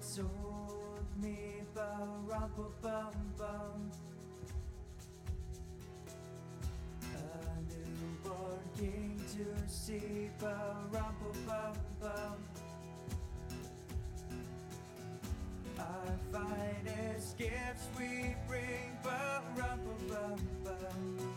told me about rubber bum bum A newborn king to see about rubber bum bum Our finest gifts we bring but rubber bum bum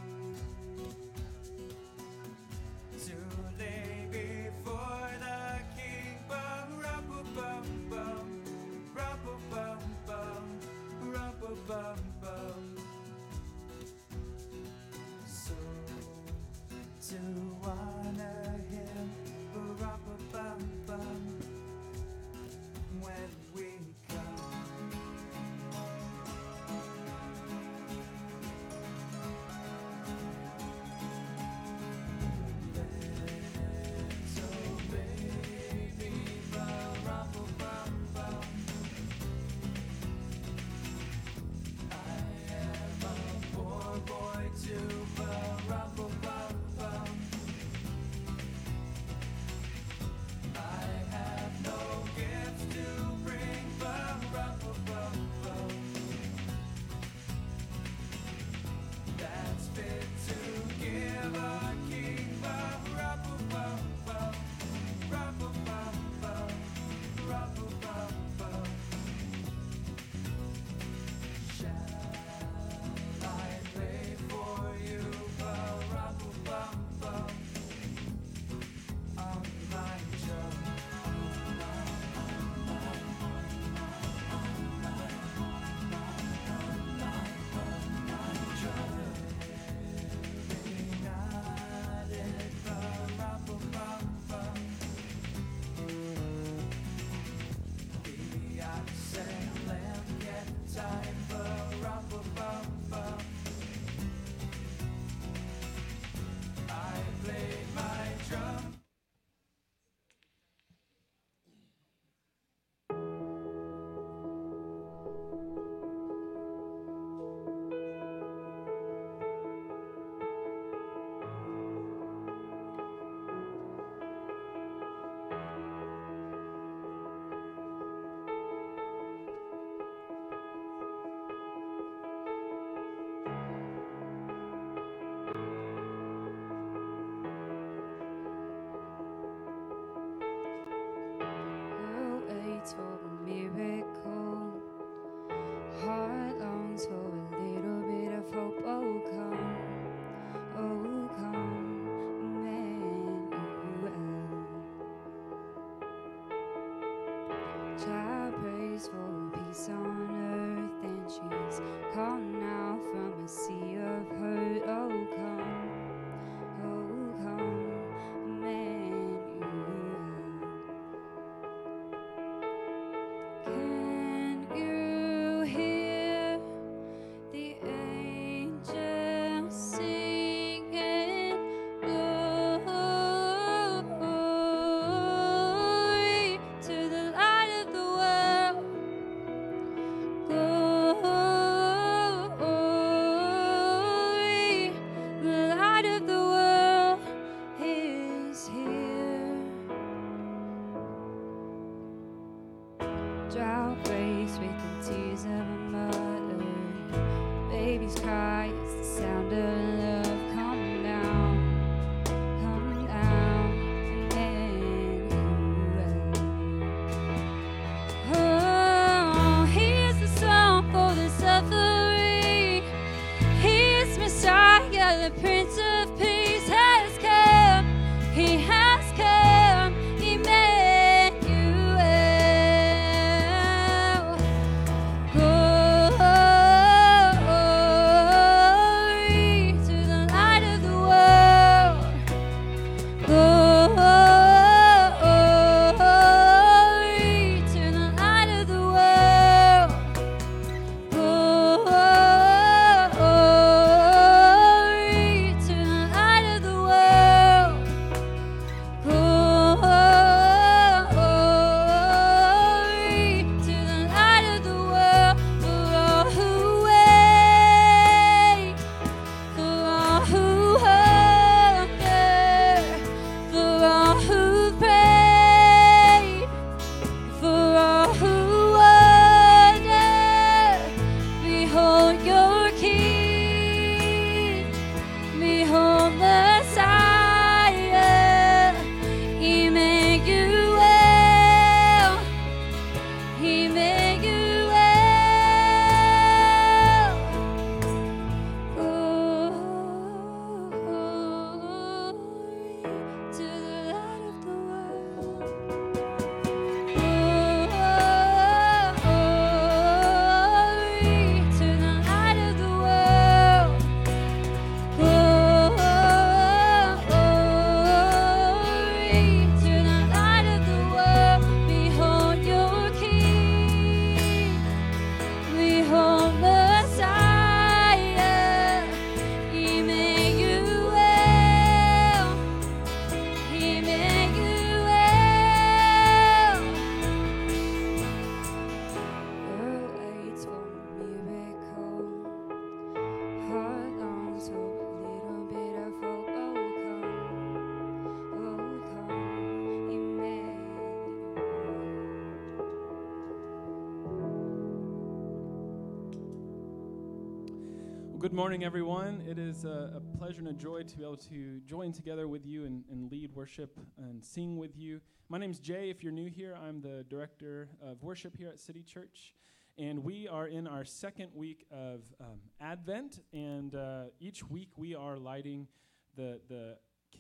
good morning, everyone. It is a, a pleasure and a joy to be able to join together with you and, and lead worship and sing with you. My name's Jay. If you're new here, I'm the director of worship here at City Church. And we are in our second week of um, Advent. And uh, each week we are lighting the, the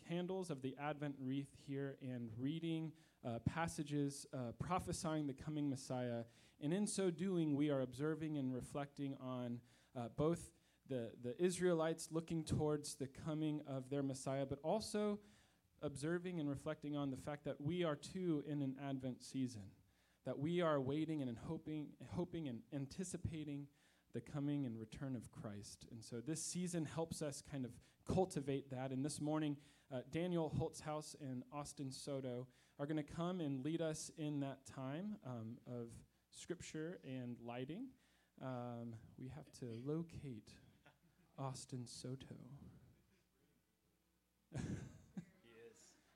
candles of the Advent wreath here and reading uh, passages uh, prophesying the coming Messiah. And in so doing, we are observing and reflecting on uh, both the, the Israelites looking towards the coming of their Messiah, but also observing and reflecting on the fact that we are too in an Advent season, that we are waiting and hoping, hoping and anticipating the coming and return of Christ. And so this season helps us kind of cultivate that. And this morning, uh, Daniel Holtzhaus and Austin Soto are going to come and lead us in that time um, of scripture and lighting. Um, we have to locate Austin Soto.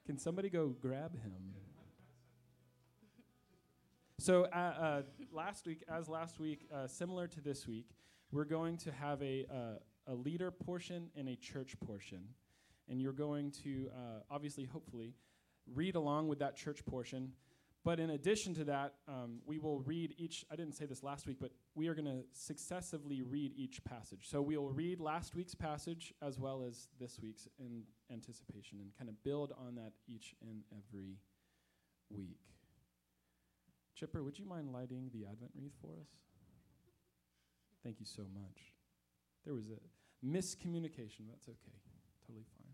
Can somebody go grab him? So, uh, uh, last week, as last week, uh, similar to this week, we're going to have a, uh, a leader portion and a church portion. And you're going to, uh, obviously, hopefully, read along with that church portion. But in addition to that, um, we will read each, I didn't say this last week, but we are going to successively read each passage. So we will read last week's passage as well as this week's in anticipation and kind of build on that each and every week. Chipper, would you mind lighting the Advent wreath for us? Thank you so much. There was a miscommunication. That's okay. Totally fine.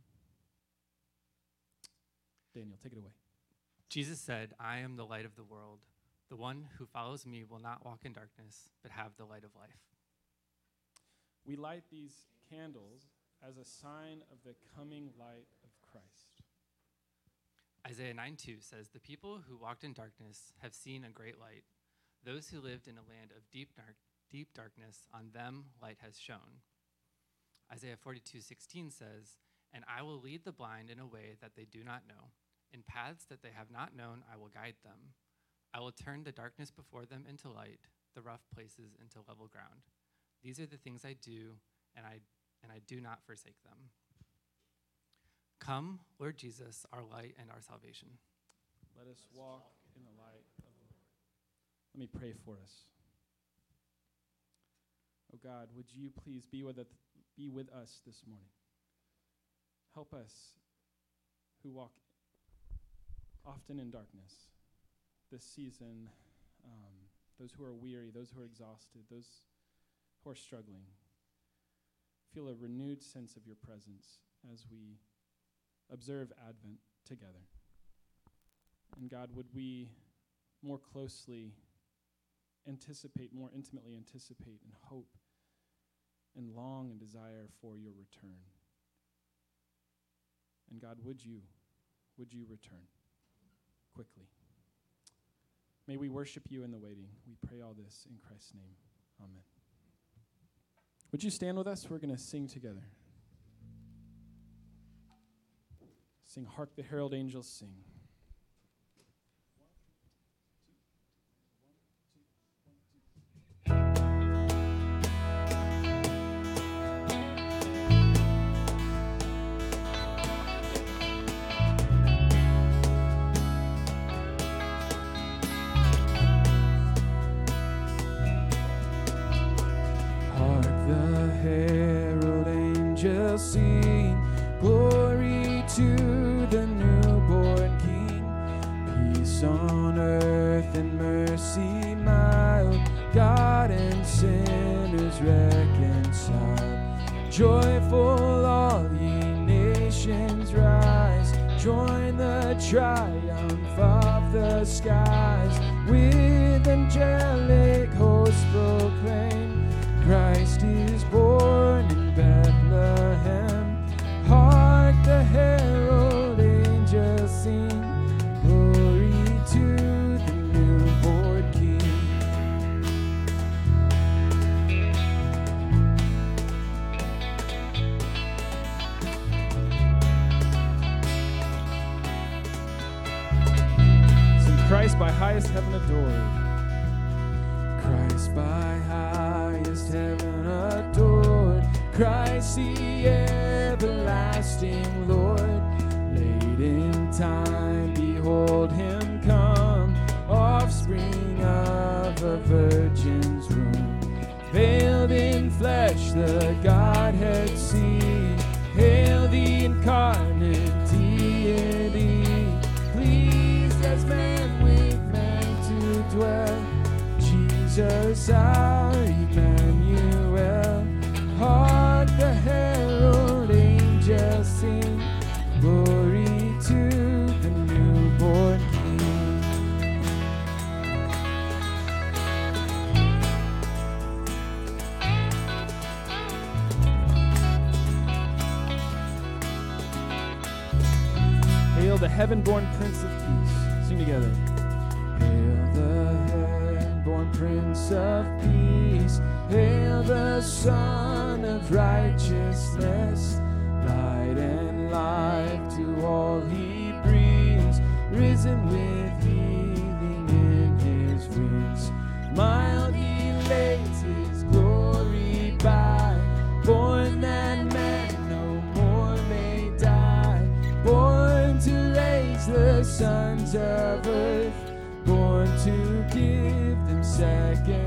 Daniel, take it away. Jesus said, I am the light of the world. The one who follows me will not walk in darkness, but have the light of life. We light these candles as a sign of the coming light of Christ. Isaiah 9 2 says, The people who walked in darkness have seen a great light. Those who lived in a land of deep, dark, deep darkness, on them light has shone. Isaiah 42 16 says, And I will lead the blind in a way that they do not know. In paths that they have not known, I will guide them. I will turn the darkness before them into light, the rough places into level ground. These are the things I do, and I, and I do not forsake them. Come, Lord Jesus, our light and our salvation. Let us walk in the light of the Lord. Let me pray for us. Oh God, would you please be with, us, be with us this morning? Help us who walk often in darkness this season, um, those who are weary, those who are exhausted, those who are struggling. Feel a renewed sense of your presence as we observe Advent together. And God, would we more closely anticipate, more intimately anticipate and hope and long and desire for your return? And God, would you, would you return quickly? May we worship you in the waiting. We pray all this in Christ's name. Amen. Would you stand with us? We're going to sing together. Sing, Hark the Herald Angels Sing. triumph of the skies with angelic. everlasting Lord.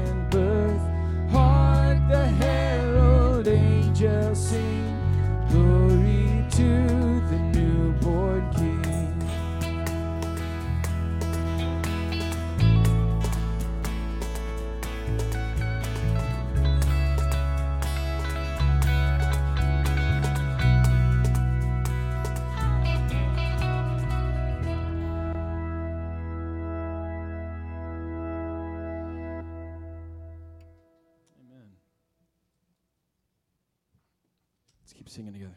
and singing together.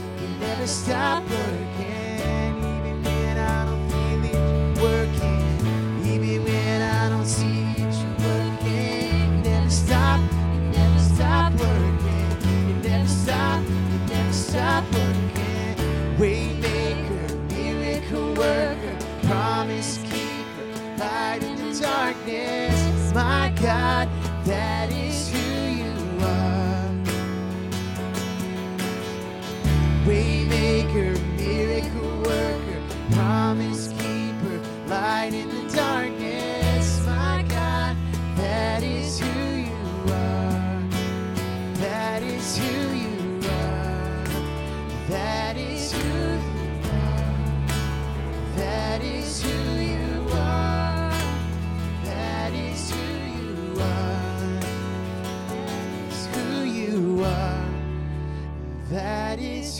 never stop working.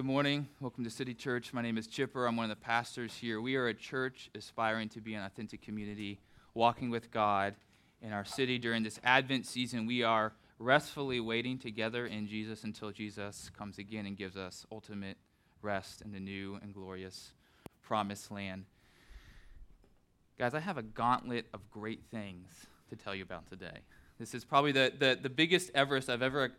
Good morning. Welcome to City Church. My name is Chipper. I'm one of the pastors here. We are a church aspiring to be an authentic community, walking with God in our city during this Advent season. We are restfully waiting together in Jesus until Jesus comes again and gives us ultimate rest in the new and glorious promised land. Guys, I have a gauntlet of great things to tell you about today. This is probably the, the, the biggest Everest I've ever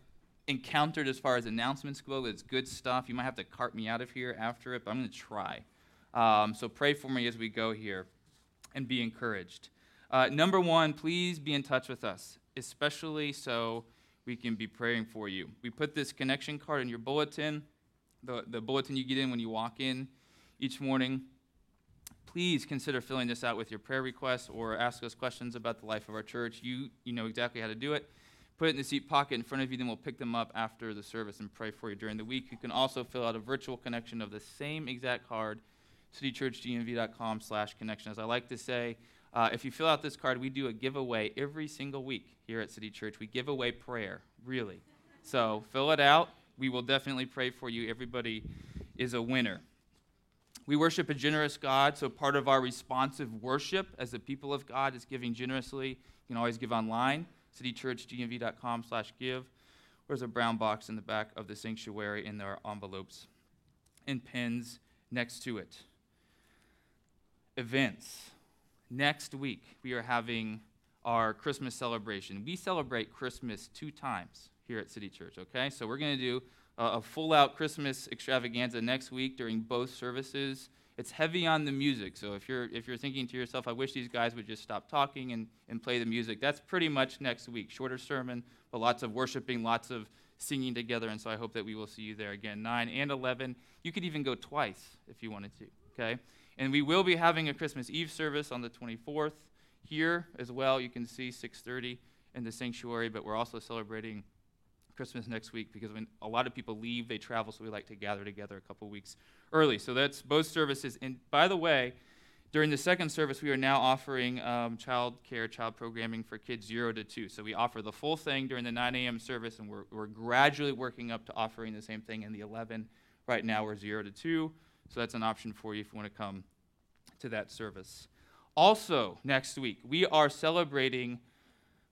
encountered as far as announcements go. It's good stuff. You might have to cart me out of here after it, but I'm going to try. Um, so pray for me as we go here and be encouraged. Uh, number one, please be in touch with us, especially so we can be praying for you. We put this connection card in your bulletin, the, the bulletin you get in when you walk in each morning. Please consider filling this out with your prayer requests or ask us questions about the life of our church. You, you know exactly how to do it put it in the seat pocket in front of you, then we'll pick them up after the service and pray for you during the week. You can also fill out a virtual connection of the same exact card, citychurchgnv.com slash connection. As I like to say, uh, if you fill out this card, we do a giveaway every single week here at City Church. We give away prayer, really. So fill it out. We will definitely pray for you. Everybody is a winner. We worship a generous God, so part of our responsive worship as the people of God is giving generously. You can always give online citychurchgnv.com slash give. There's a brown box in the back of the sanctuary, and there are envelopes and pins next to it. Events. Next week, we are having our Christmas celebration. We celebrate Christmas two times here at City Church, okay? So we're going to do a, a full out Christmas extravaganza next week during both services. It's heavy on the music, so if you're, if you're thinking to yourself, I wish these guys would just stop talking and, and play the music, that's pretty much next week. Shorter sermon, but lots of worshiping, lots of singing together, and so I hope that we will see you there again, 9 and 11. You could even go twice if you wanted to, okay? And we will be having a Christmas Eve service on the 24th here as well. You can see 6:30 in the sanctuary, but we're also celebrating Christmas next week because when a lot of people leave, they travel, so we like to gather together a couple weeks early. So that's both services. And by the way, during the second service, we are now offering um, child care, child programming for kids 0 to 2. So we offer the full thing during the 9 a.m. service, and we're, we're gradually working up to offering the same thing in the 11. Right now, we're 0 to 2. So that's an option for you if you want to come to that service. Also, next week, we are celebrating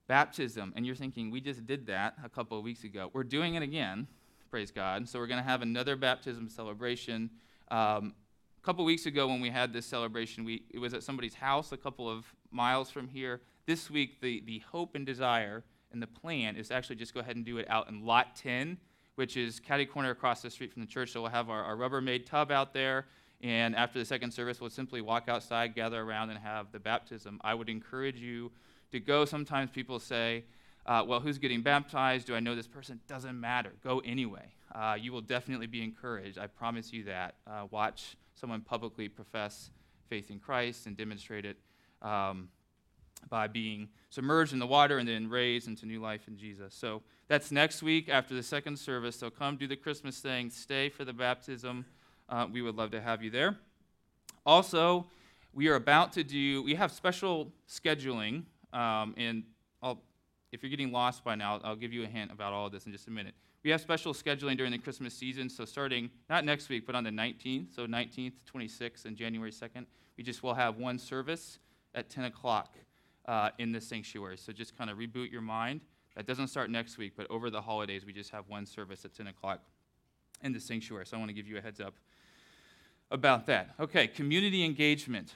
baptism. And you're thinking, we just did that a couple of weeks ago. We're doing it again, praise God. So we're going to have another baptism celebration. Um, a couple weeks ago, when we had this celebration, we, it was at somebody's house a couple of miles from here. This week, the, the hope and desire and the plan is to actually just go ahead and do it out in Lot 10, which is catty corner across the street from the church. So we'll have our, our Rubbermaid tub out there. And after the second service, we'll simply walk outside, gather around, and have the baptism. I would encourage you to go. Sometimes people say, uh, well, who's getting baptized? Do I know this person? Doesn't matter. Go anyway. Uh, you will definitely be encouraged. I promise you that. Uh, watch someone publicly profess faith in Christ and demonstrate it um, by being submerged in the water and then raised into new life in Jesus. So that's next week after the second service. So come do the Christmas thing, stay for the baptism. Uh, we would love to have you there. Also, we are about to do, we have special scheduling, um, and I'll, if you're getting lost by now, I'll give you a hint about all of this in just a minute. We have special scheduling during the Christmas season, so starting not next week, but on the 19th, so 19th, 26th, and January 2nd, we just will have one service at 10 o'clock uh, in the sanctuary. So just kind of reboot your mind. That doesn't start next week, but over the holidays, we just have one service at 10 o'clock in the sanctuary. So I want to give you a heads up about that. Okay, community engagement.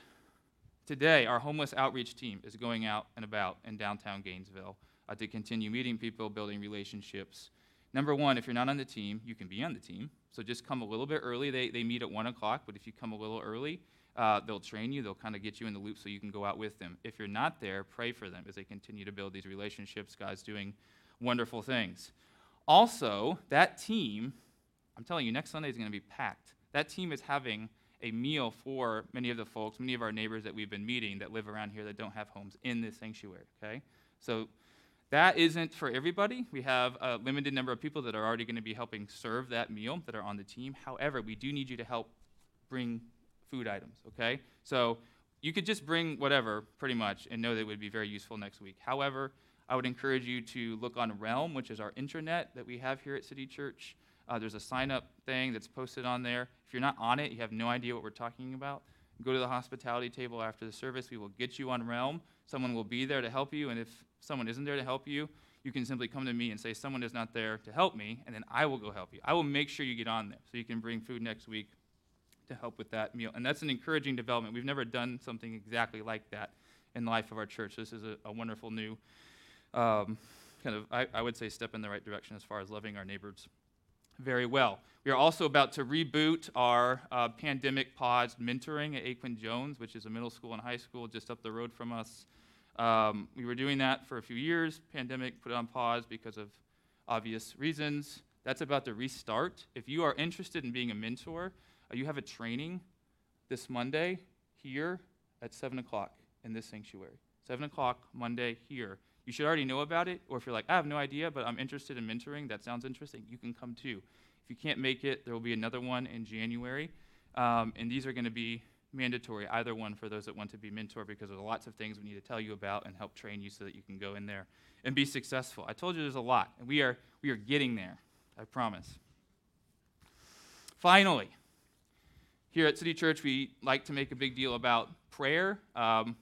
Today, our homeless outreach team is going out and about in downtown Gainesville uh, to continue meeting people, building relationships. Number one, if you're not on the team, you can be on the team. So just come a little bit early. They, they meet at 1 o'clock, but if you come a little early, uh, they'll train you. They'll kind of get you in the loop so you can go out with them. If you're not there, pray for them as they continue to build these relationships. God's doing wonderful things. Also, that team, I'm telling you, next Sunday is going to be packed. That team is having a meal for many of the folks, many of our neighbors that we've been meeting that live around here that don't have homes in this sanctuary, okay? So that isn't for everybody. We have a limited number of people that are already going to be helping serve that meal that are on the team. However, we do need you to help bring food items, okay? So you could just bring whatever, pretty much, and know that it would be very useful next week. However, I would encourage you to look on Realm, which is our intranet that we have here at City Church. Uh, there's a sign up thing that's posted on there. If you're not on it, you have no idea what we're talking about, go to the hospitality table after the service. We will get you on Realm. Someone will be there to help you. And if someone isn't there to help you, you can simply come to me and say, Someone is not there to help me, and then I will go help you. I will make sure you get on there so you can bring food next week to help with that meal. And that's an encouraging development. We've never done something exactly like that in the life of our church. This is a, a wonderful new um, kind of, I, I would say, step in the right direction as far as loving our neighbors very well. We are also about to reboot our uh, pandemic paused mentoring at Aquin Jones, which is a middle school and high school just up the road from us. Um, we were doing that for a few years. Pandemic put on pause because of obvious reasons. That's about to restart. If you are interested in being a mentor, uh, you have a training this Monday here at 7 o'clock in this sanctuary. 7 o'clock Monday here. You should already know about it, or if you're like, I have no idea, but I'm interested in mentoring, that sounds interesting, you can come too. If you can't make it, there will be another one in January. Um, and these are going to be mandatory, either one for those that want to be mentor, because there's lots of things we need to tell you about and help train you so that you can go in there and be successful. I told you there's a lot, and we are, we are getting there, I promise. Finally, here at City Church, we like to make a big deal about prayer. Um,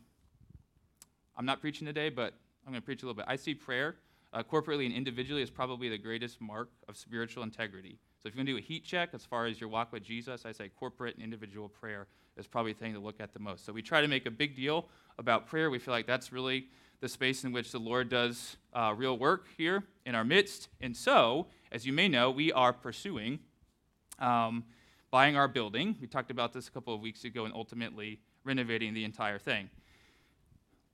I'm not preaching today, but I'm going to preach a little bit. I see prayer uh, corporately and individually as probably the greatest mark of spiritual integrity. So if you're going to do a heat check as far as your walk with Jesus, I say corporate and individual prayer is probably the thing to look at the most. So we try to make a big deal about prayer. We feel like that's really the space in which the Lord does uh, real work here in our midst. And so, as you may know, we are pursuing um, buying our building. We talked about this a couple of weeks ago and ultimately renovating the entire thing.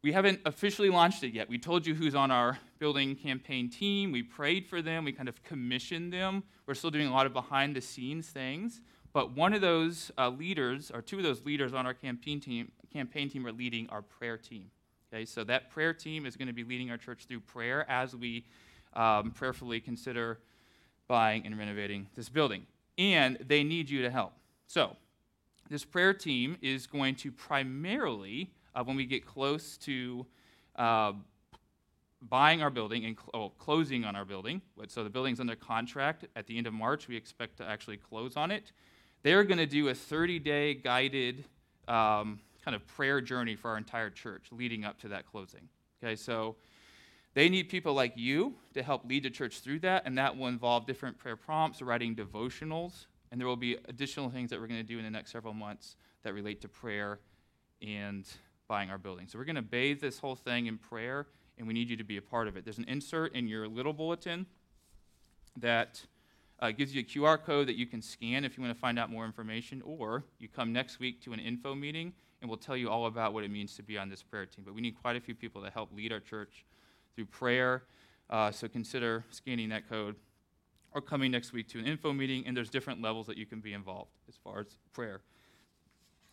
We haven't officially launched it yet. We told you who's on our building campaign team. We prayed for them. We kind of commissioned them. We're still doing a lot of behind the scenes things. But one of those uh, leaders, or two of those leaders on our campaign team, campaign team are leading our prayer team. Okay, so that prayer team is going to be leading our church through prayer as we um, prayerfully consider buying and renovating this building. And they need you to help. So, this prayer team is going to primarily uh, when we get close to uh, buying our building and cl- oh, closing on our building. So the building's under contract. At the end of March, we expect to actually close on it. They're going to do a 30 day guided um, kind of prayer journey for our entire church leading up to that closing. Okay, so they need people like you to help lead the church through that, and that will involve different prayer prompts, writing devotionals, and there will be additional things that we're going to do in the next several months that relate to prayer and buying our building. So we're going to bathe this whole thing in prayer, and we need you to be a part of it. There's an insert in your little bulletin that uh, gives you a QR code that you can scan if you want to find out more information, or you come next week to an info meeting, and we'll tell you all about what it means to be on this prayer team. But we need quite a few people to help lead our church through prayer. Uh, so consider scanning that code or coming next week to an info meeting, and there's different levels that you can be involved as far as prayer.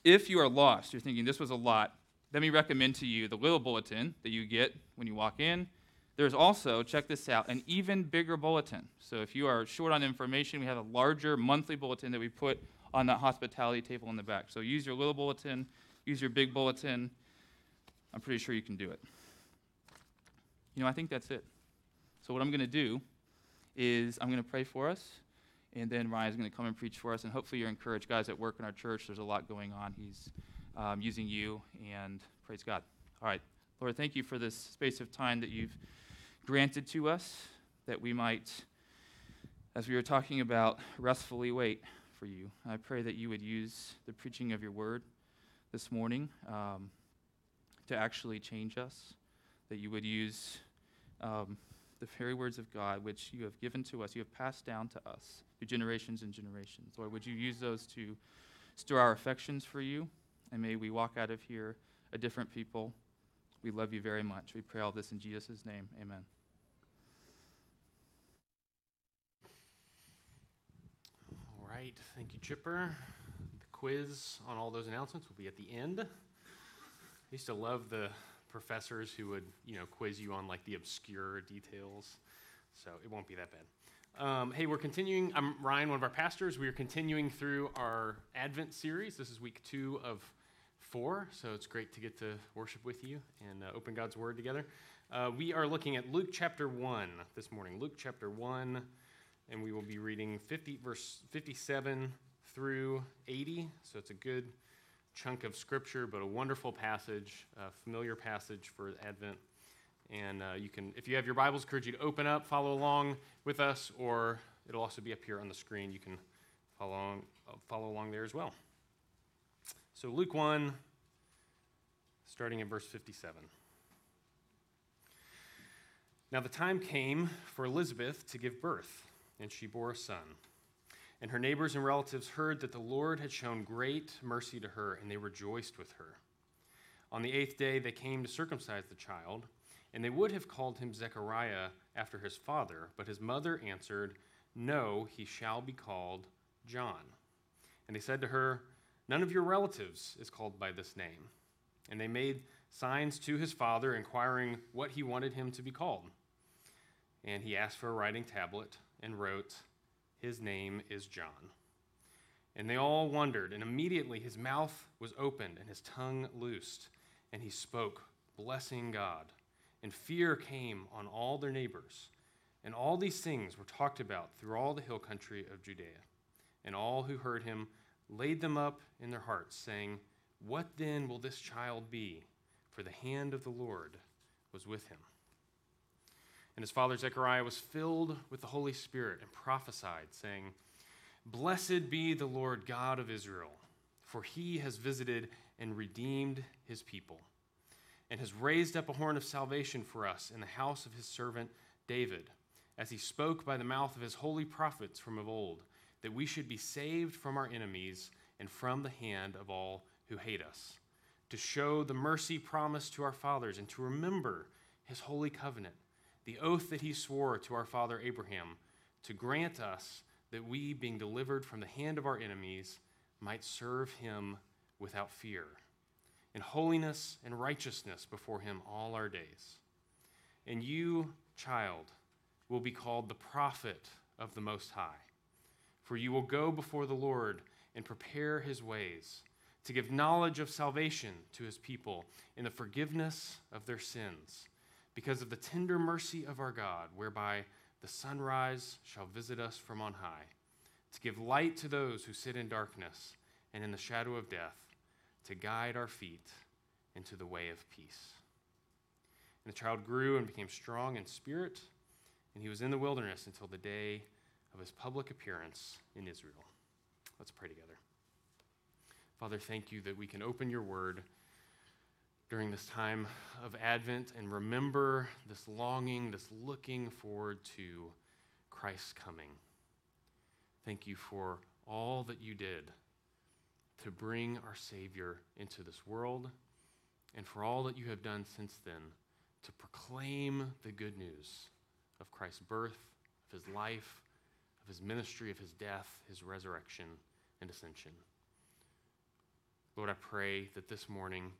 If you are lost, you're thinking this was a lot, let me recommend to you the little bulletin that you get when you walk in. There's also, check this out, an even bigger bulletin. So if you are short on information, we have a larger monthly bulletin that we put on that hospitality table in the back. So use your little bulletin, use your big bulletin. I'm pretty sure you can do it. You know, I think that's it. So what I'm going to do is I'm going to pray for us, and then Ryan's going to come and preach for us, and hopefully you're encouraged. Guys at work in our church, there's a lot going on. He's um, using you, and praise God. All right. Lord, thank you for this space of time that you've granted to us, that we might, as we were talking about, restfully wait for you. I pray that you would use the preaching of your word this morning um, to actually change us, that you would use um, the very words of God, which you have given to us, you have passed down to us through generations and generations. Lord, would you use those to stir our affections for you? And may we walk out of here a different people. We love you very much. We pray all this in Jesus' name. Amen. All right, thank you, Chipper. The quiz on all those announcements will be at the end. I used to love the professors who would, you know, quiz you on like the obscure details, so it won't be that bad. Um, hey, we're continuing. I'm Ryan, one of our pastors. We are continuing through our Advent series. This is week two of four, so it's great to get to worship with you and uh, open God's Word together. Uh, we are looking at Luke chapter 1 this morning. Luke chapter 1 and we will be reading 50 verse 57 through 80 so it's a good chunk of scripture but a wonderful passage a familiar passage for advent and uh, you can if you have your bibles encourage you to open up follow along with us or it'll also be up here on the screen you can follow along, follow along there as well so luke 1 starting in verse 57 now the time came for elizabeth to give birth and she bore a son. And her neighbors and relatives heard that the Lord had shown great mercy to her, and they rejoiced with her. On the eighth day, they came to circumcise the child, and they would have called him Zechariah after his father, but his mother answered, No, he shall be called John. And they said to her, None of your relatives is called by this name. And they made signs to his father, inquiring what he wanted him to be called. And he asked for a writing tablet and wrote, His name is John. And they all wondered, and immediately his mouth was opened and his tongue loosed, and he spoke, blessing God. And fear came on all their neighbors. And all these things were talked about through all the hill country of Judea. And all who heard him laid them up in their hearts, saying, What then will this child be? For the hand of the Lord was with him. And his father Zechariah was filled with the Holy Spirit and prophesied, saying, Blessed be the Lord God of Israel, for he has visited and redeemed his people, and has raised up a horn of salvation for us in the house of his servant David, as he spoke by the mouth of his holy prophets from of old, that we should be saved from our enemies and from the hand of all who hate us, to show the mercy promised to our fathers, and to remember his holy covenant the oath that he swore to our father Abraham, to grant us that we, being delivered from the hand of our enemies, might serve him without fear, in holiness and righteousness before him all our days. And you, child, will be called the prophet of the Most High, for you will go before the Lord and prepare his ways, to give knowledge of salvation to his people in the forgiveness of their sins because of the tender mercy of our God, whereby the sunrise shall visit us from on high, to give light to those who sit in darkness and in the shadow of death, to guide our feet into the way of peace. And the child grew and became strong in spirit, and he was in the wilderness until the day of his public appearance in Israel. Let's pray together. Father, thank you that we can open your word during this time of Advent and remember this longing, this looking forward to Christ's coming. Thank you for all that you did to bring our Savior into this world and for all that you have done since then to proclaim the good news of Christ's birth, of his life, of his ministry, of his death, his resurrection, and ascension. Lord, I pray that this morning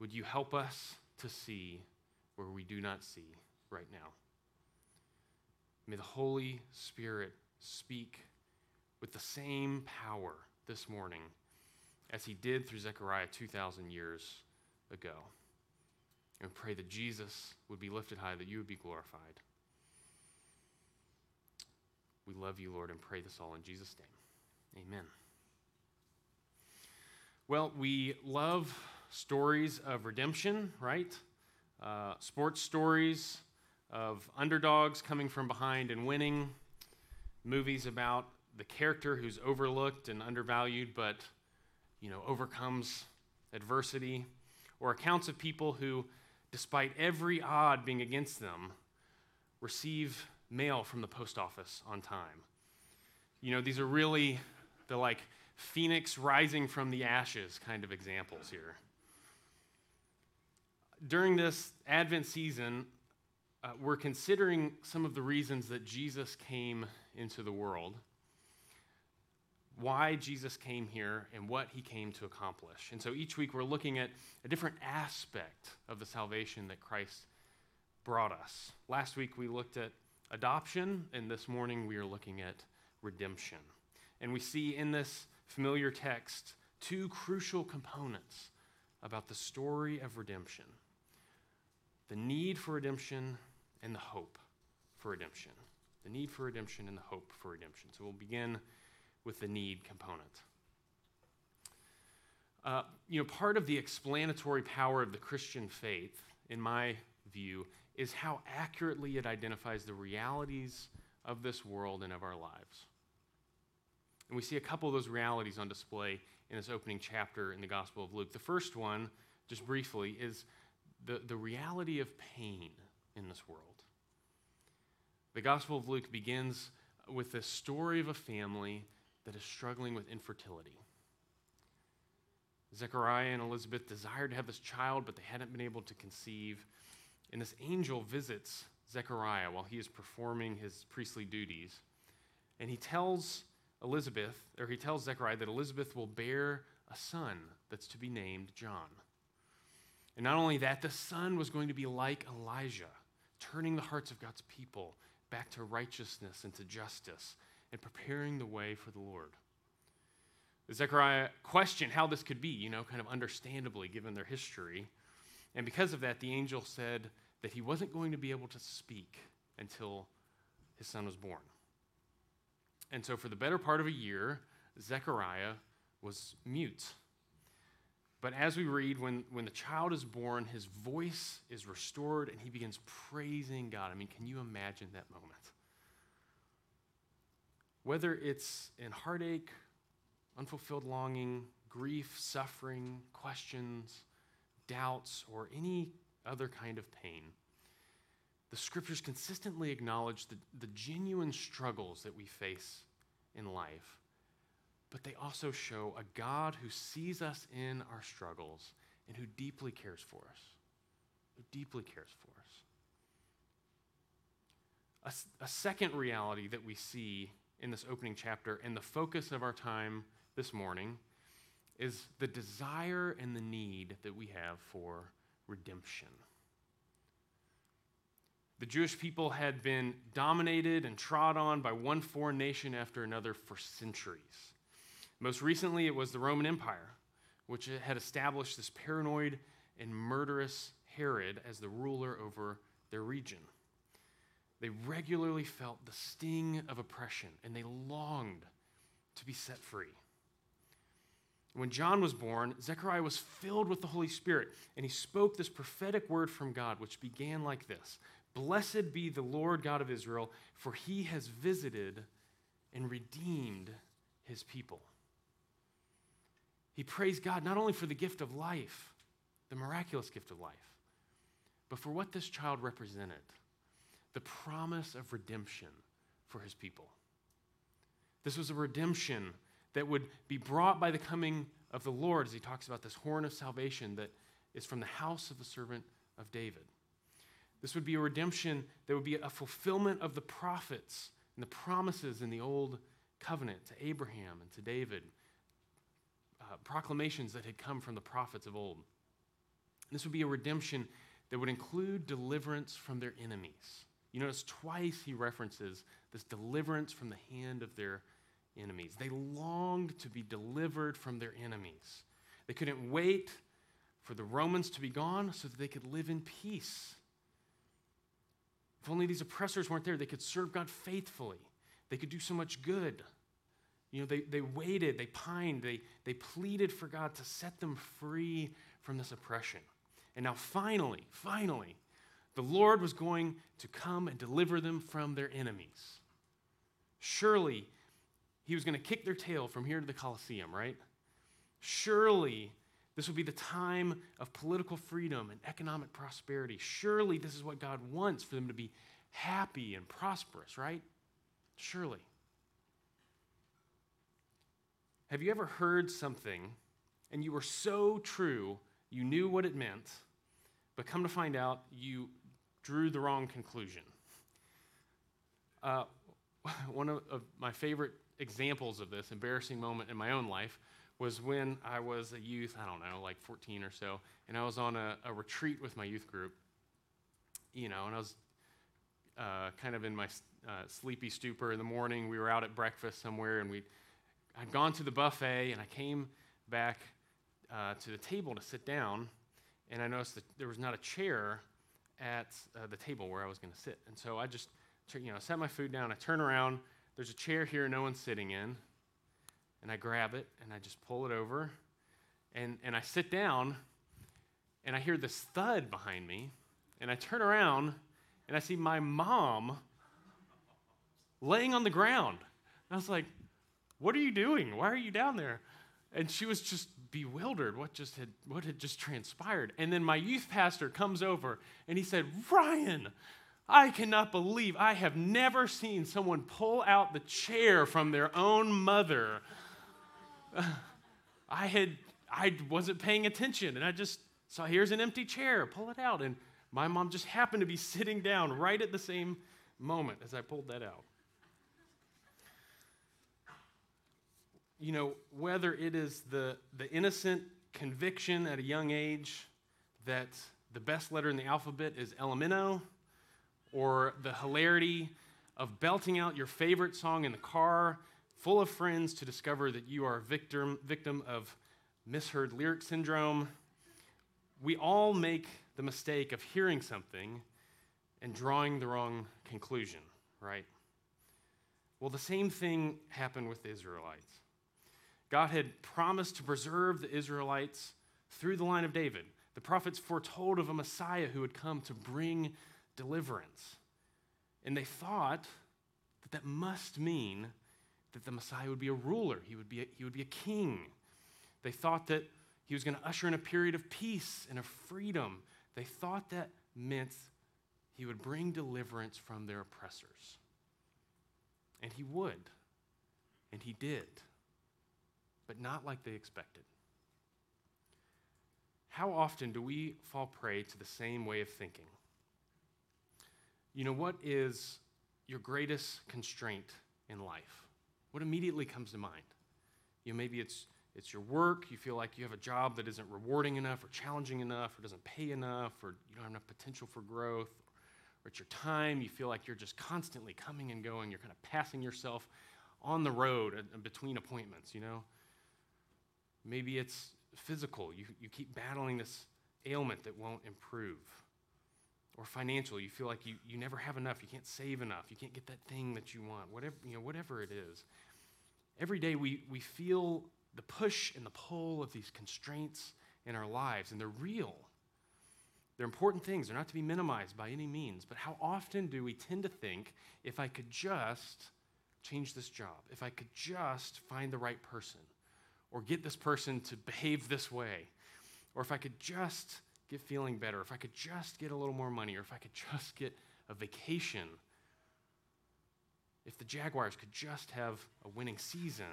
would you help us to see where we do not see right now? May the Holy Spirit speak with the same power this morning as he did through Zechariah 2,000 years ago. And pray that Jesus would be lifted high, that you would be glorified. We love you, Lord, and pray this all in Jesus' name. Amen. Well, we love stories of redemption, right? Uh, sports stories of underdogs coming from behind and winning, movies about the character who's overlooked and undervalued but you know overcomes adversity or accounts of people who, despite every odd being against them, receive mail from the post office on time. You know, these are really the like phoenix rising from the ashes kind of examples here. During this Advent season, uh, we're considering some of the reasons that Jesus came into the world, why Jesus came here, and what he came to accomplish. And so each week we're looking at a different aspect of the salvation that Christ brought us. Last week we looked at adoption, and this morning we are looking at redemption. And we see in this familiar text two crucial components about the story of redemption the need for redemption and the hope for redemption. The need for redemption and the hope for redemption. So we'll begin with the need component. Uh, you know, part of the explanatory power of the Christian faith, in my view, is how accurately it identifies the realities of this world and of our lives. And we see a couple of those realities on display in this opening chapter in the Gospel of Luke. The first one, just briefly, is the, the reality of pain in this world. The Gospel of Luke begins with the story of a family that is struggling with infertility. Zechariah and Elizabeth desired to have this child, but they hadn't been able to conceive. And this angel visits Zechariah while he is performing his priestly duties. And he tells Elizabeth, or he tells Zechariah that Elizabeth will bear a son that's to be named John. And not only that, the son was going to be like Elijah, turning the hearts of God's people back to righteousness and to justice and preparing the way for the Lord. Zechariah questioned how this could be, you know, kind of understandably given their history. And because of that, the angel said that he wasn't going to be able to speak until his son was born. And so, for the better part of a year, Zechariah was mute. But as we read, when, when the child is born, his voice is restored and he begins praising God. I mean, can you imagine that moment? Whether it's in heartache, unfulfilled longing, grief, suffering, questions, doubts, or any other kind of pain, the scriptures consistently acknowledge the, the genuine struggles that we face in life but they also show a God who sees us in our struggles and who deeply cares for us. Who deeply cares for us. A, a, second reality that we see in this opening chapter and the focus of our time this morning is the desire and the need that we have for redemption. The Jewish people had been dominated and trod on by one foreign nation after another for centuries. Most recently, it was the Roman Empire, which had established this paranoid and murderous Herod as the ruler over their region. They regularly felt the sting of oppression and they longed to be set free. When John was born, Zechariah was filled with the Holy Spirit, and he spoke this prophetic word from God, which began like this Blessed be the Lord God of Israel, for he has visited and redeemed his people. He praised God not only for the gift of life, the miraculous gift of life, but for what this child represented the promise of redemption for his people. This was a redemption that would be brought by the coming of the Lord, as he talks about this horn of salvation that is from the house of the servant of David. This would be a redemption that would be a fulfillment of the prophets and the promises in the old covenant to Abraham and to David uh, proclamations that had come from the prophets of old. This would be a redemption that would include deliverance from their enemies. You notice twice he references this deliverance from the hand of their enemies. They longed to be delivered from their enemies. They couldn't wait for the Romans to be gone so that they could live in peace. If only these oppressors weren't there, they could serve God faithfully. They could do so much good. You know, they, they waited, they pined, they, they pleaded for God to set them free from this oppression. And now, finally, finally, the Lord was going to come and deliver them from their enemies. Surely, he was going to kick their tail from here to the Colosseum, right? Surely, This would be the time of political freedom and economic prosperity. Surely this is what God wants for them to be happy and prosperous, right? Surely. Have you ever heard something and you were so true, you knew what it meant, but come to find out you drew the wrong conclusion? Uh, one of, of my favorite examples of this embarrassing moment in my own life was when I was a youth, I don't know, like 14 or so, and I was on a, a retreat with my youth group, you know, and I was uh, kind of in my uh, sleepy stupor in the morning. We were out at breakfast somewhere, and we I'd gone to the buffet, and I came back uh, to the table to sit down, and I noticed that there was not a chair at uh, the table where I was going to sit, and so I just, you know, set my food down. I turn around. There's a chair here no one's sitting in, and I grab it and I just pull it over, and and I sit down, and I hear this thud behind me, and I turn around, and I see my mom laying on the ground. And I was like, what are you doing? Why are you down there? And she was just bewildered what just had what had just transpired. And then my youth pastor comes over and he said, "Ryan, I cannot believe I have never seen someone pull out the chair from their own mother." I had I wasn't paying attention and I just saw here's an empty chair, pull it out and my mom just happened to be sitting down right at the same moment as I pulled that out. You know, whether it is the, the innocent conviction at a young age that the best letter in the alphabet is Elemento, or the hilarity of belting out your favorite song in the car, full of friends to discover that you are a victim, victim of misheard lyric syndrome, we all make the mistake of hearing something and drawing the wrong conclusion, right? Well, the same thing happened with the Israelites. God had promised to preserve the Israelites through the line of David. The prophets foretold of a Messiah who would come to bring deliverance. And they thought that that must mean that the Messiah would be a ruler, he would be a, he would be a king. They thought that he was going to usher in a period of peace and of freedom. They thought that meant he would bring deliverance from their oppressors. And he would. And he did but not like they expected. How often do we fall prey to the same way of thinking? You know, what is your greatest constraint in life? What immediately comes to mind? You know, maybe it's it's your work, you feel like you have a job that isn't rewarding enough or challenging enough or doesn't pay enough or you don't have enough potential for growth. Or it's your time, you feel like you're just constantly coming and going, you're kind of passing yourself on the road uh, between appointments, you know? Maybe it's physical. You, you keep battling this ailment that won't improve. Or financial. You feel like you, you never have enough. You can't save enough. You can't get that thing that you want. Whatever, you know, whatever it is. Every day we, we feel the push and the pull of these constraints in our lives, and they're real. They're important things. They're not to be minimized by any means. But how often do we tend to think if I could just change this job, if I could just find the right person, or get this person to behave this way, or if I could just get feeling better, if I could just get a little more money, or if I could just get a vacation, if the Jaguars could just have a winning season,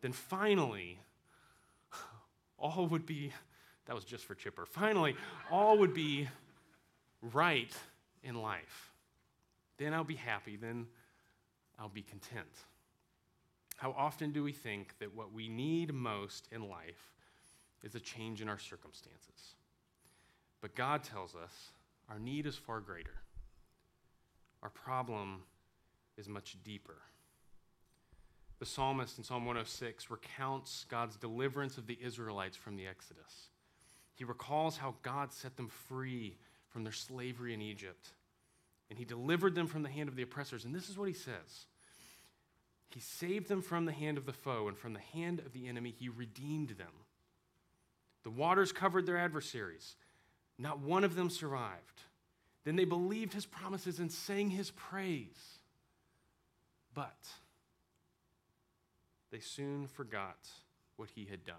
then finally, all would be, that was just for Chipper, finally, all would be right in life. Then I'll be happy, then I'll be content. How often do we think that what we need most in life is a change in our circumstances? But God tells us our need is far greater. Our problem is much deeper. The psalmist in Psalm 106 recounts God's deliverance of the Israelites from the Exodus. He recalls how God set them free from their slavery in Egypt, and he delivered them from the hand of the oppressors. And this is what he says he saved them from the hand of the foe, and from the hand of the enemy, he redeemed them. The waters covered their adversaries. Not one of them survived. Then they believed his promises and sang his praise. But they soon forgot what he had done.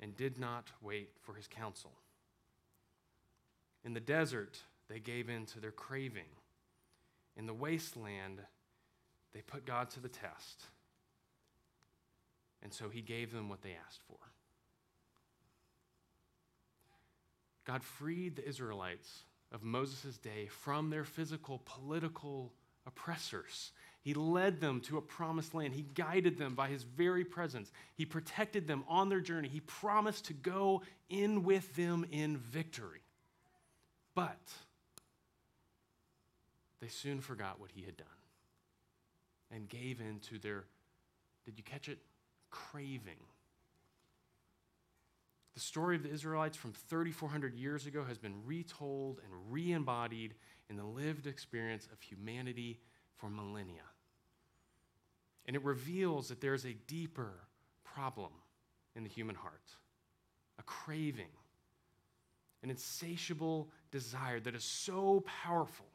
and did not wait for his counsel. In the desert, they gave in to their craving. In the wasteland, they put God to the test. And so he gave them what they asked for. God freed the Israelites of Moses' day from their physical, political oppressors. He led them to a promised land. He guided them by his very presence. He protected them on their journey. He promised to go in with them in victory. But they soon forgot what he had done and gave in to their, did you catch it? Craving. The story of the Israelites from 3,400 years ago has been retold and re embodied in the lived experience of humanity for millennia. And it reveals that there's a deeper problem in the human heart a craving, an insatiable desire that is so powerful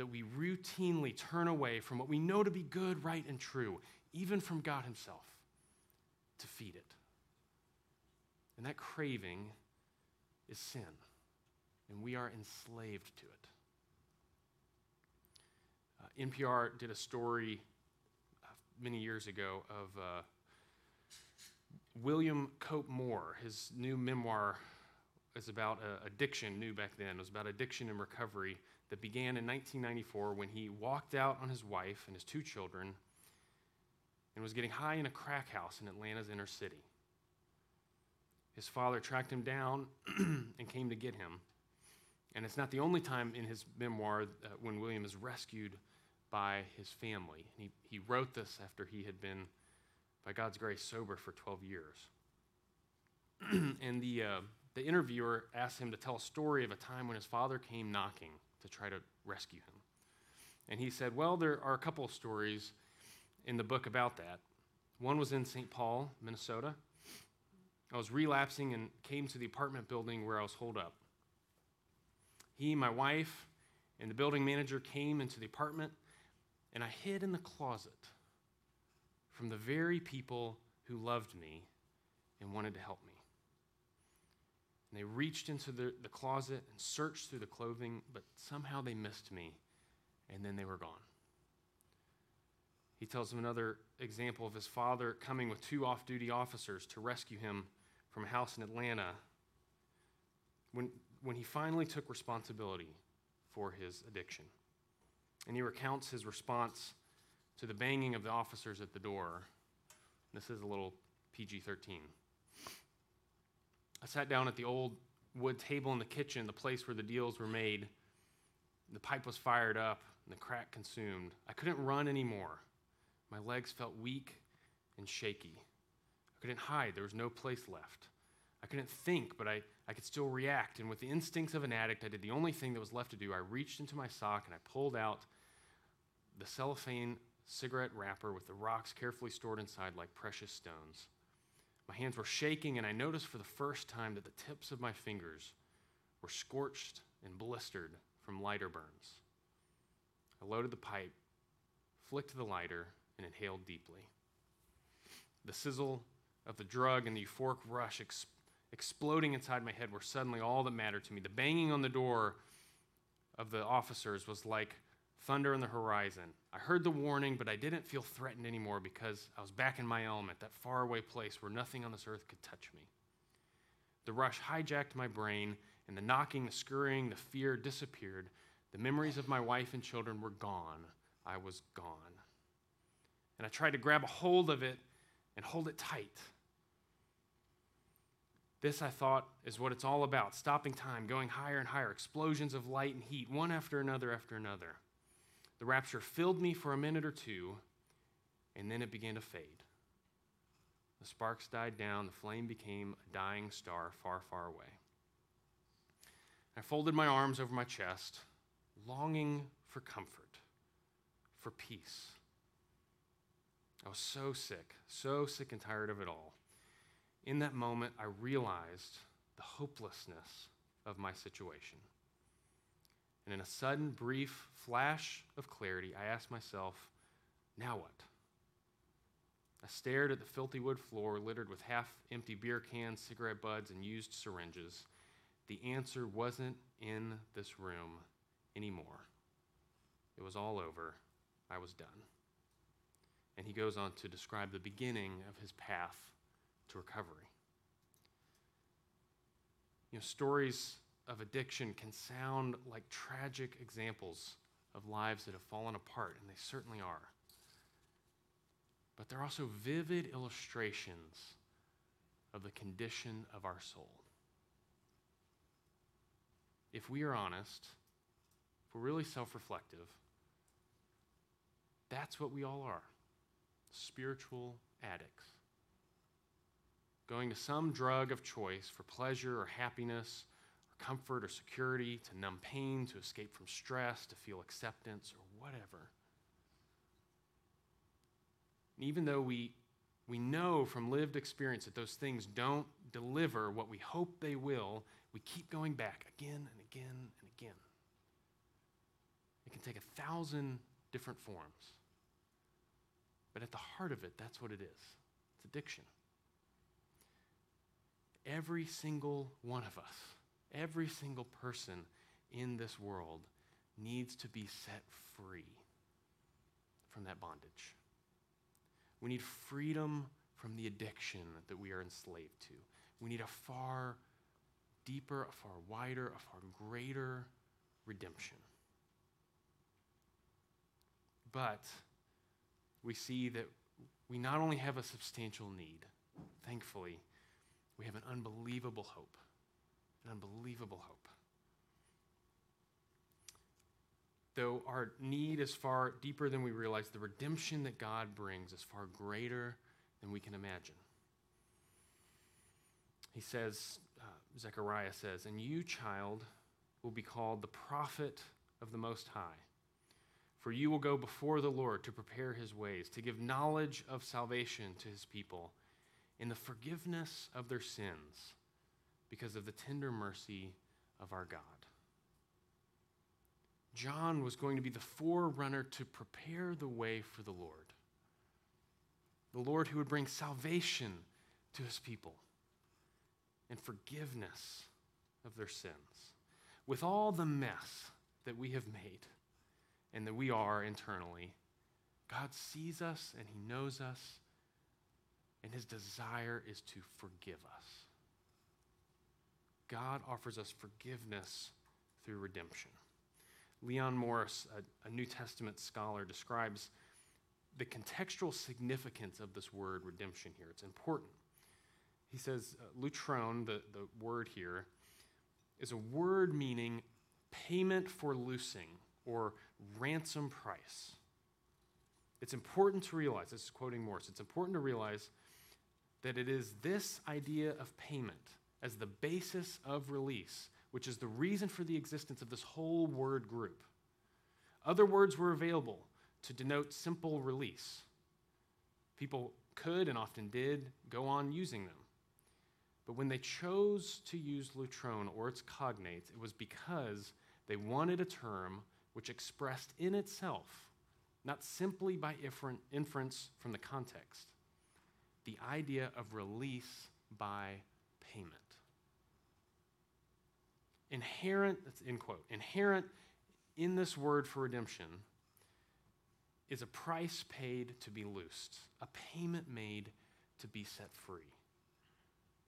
that we routinely turn away from what we know to be good, right, and true, even from God Himself, to feed it. And that craving is sin, and we are enslaved to it. Uh, NPR did a story uh, many years ago of uh, William Cope Moyers. His new memoir is about uh, addiction, new back then. It was about addiction and recovery that began in 1994 when he walked out on his wife and his two children and was getting high in a crack house in Atlanta's inner city. His father tracked him down and came to get him. And it's not the only time in his memoir uh, when William is rescued by his family. He, he wrote this after he had been, by God's grace, sober for 12 years. and the, uh, the interviewer asked him to tell a story of a time when his father came knocking to try to rescue him. And he said, Well, there are a couple of stories in the book about that. One was in St. Paul, Minnesota. I was relapsing and came to the apartment building where I was holed up. He, my wife, and the building manager came into the apartment, and I hid in the closet from the very people who loved me and wanted to help me. And they reached into the, the closet and searched through the clothing, but somehow they missed me, and then they were gone. He tells him another example of his father coming with two off duty officers to rescue him from a house in Atlanta when, when he finally took responsibility for his addiction. And he recounts his response to the banging of the officers at the door. This is a little PG 13. I sat down at the old wood table in the kitchen, the place where the deals were made. The pipe was fired up and the crack consumed. I couldn't run anymore. My legs felt weak and shaky. I couldn't hide, there was no place left. I couldn't think, but I, I could still react. And with the instincts of an addict, I did the only thing that was left to do. I reached into my sock and I pulled out the cellophane cigarette wrapper with the rocks carefully stored inside like precious stones. My hands were shaking, and I noticed for the first time that the tips of my fingers were scorched and blistered from lighter burns. I loaded the pipe, flicked the lighter, and inhaled deeply. The sizzle of the drug and the euphoric rush ex- exploding inside my head were suddenly all that mattered to me. The banging on the door of the officers was like thunder on the horizon. I heard the warning, but I didn't feel threatened anymore because I was back in my element, that faraway place where nothing on this earth could touch me. The rush hijacked my brain, and the knocking, the scurrying, the fear disappeared. The memories of my wife and children were gone. I was gone. And I tried to grab a hold of it and hold it tight. This, I thought, is what it's all about stopping time, going higher and higher, explosions of light and heat, one after another after another. The rapture filled me for a minute or two, and then it began to fade. The sparks died down, the flame became a dying star far, far away. I folded my arms over my chest, longing for comfort, for peace. I was so sick, so sick and tired of it all. In that moment, I realized the hopelessness of my situation. And in a sudden, brief flash of clarity, I asked myself, now what? I stared at the filthy wood floor littered with half empty beer cans, cigarette butts, and used syringes. The answer wasn't in this room anymore. It was all over. I was done. And he goes on to describe the beginning of his path to recovery. You know, stories of addiction can sound like tragic examples of lives that have fallen apart, and they certainly are. But they're also vivid illustrations of the condition of our soul. If we are honest, if we're really self reflective, that's what we all are spiritual addicts. Going to some drug of choice for pleasure or happiness comfort or security, to numb pain, to escape from stress, to feel acceptance or whatever. And even though we, we know from lived experience that those things don't deliver what we hope they will, we keep going back again and again and again. It can take a thousand different forms. But at the heart of it, that's what it is it's addiction. Every single one of us, every single person in this world needs to be set free from that bondage. We need freedom from the addiction that we are enslaved to. We need a far deeper, a far wider, a far greater redemption. But we see that we not only have a substantial need, thankfully, we have an unbelievable hope. An unbelievable hope. Though our need is far deeper than we realize, the redemption that God brings is far greater than we can imagine. He says, uh, Zechariah says, And you, child, will be called the prophet of the Most High. For you will go before the Lord to prepare his ways, to give knowledge of salvation to his people in the forgiveness of their sins because of the tender mercy of our God. John was going to be the forerunner to prepare the way for the Lord. The Lord who would bring salvation to his people and forgiveness of their sins. With all the mess that we have made and that we are internally, God sees us and he knows us, and his desire is to forgive us. God offers us forgiveness through redemption. Leon Morris, a, a, New Testament scholar, describes the contextual significance of this word redemption here. It's important. He says, uh, lutron, the, the word here, is a word meaning payment for loosing or ransom price. It's important to realize, this is quoting Morris, it's important to realize that it is this idea of payment as the basis of release which is the reason for the existence of this whole word group. Other words were available to denote simple release. People could and often did go on using them. But when they chose to use lutron or its cognates, it was because they wanted a term which expressed in itself, not simply by inference from the context, the idea of release by payment inherent, that's in quote, inherent in this word for redemption is a price paid to be loosed, a payment made to be set free,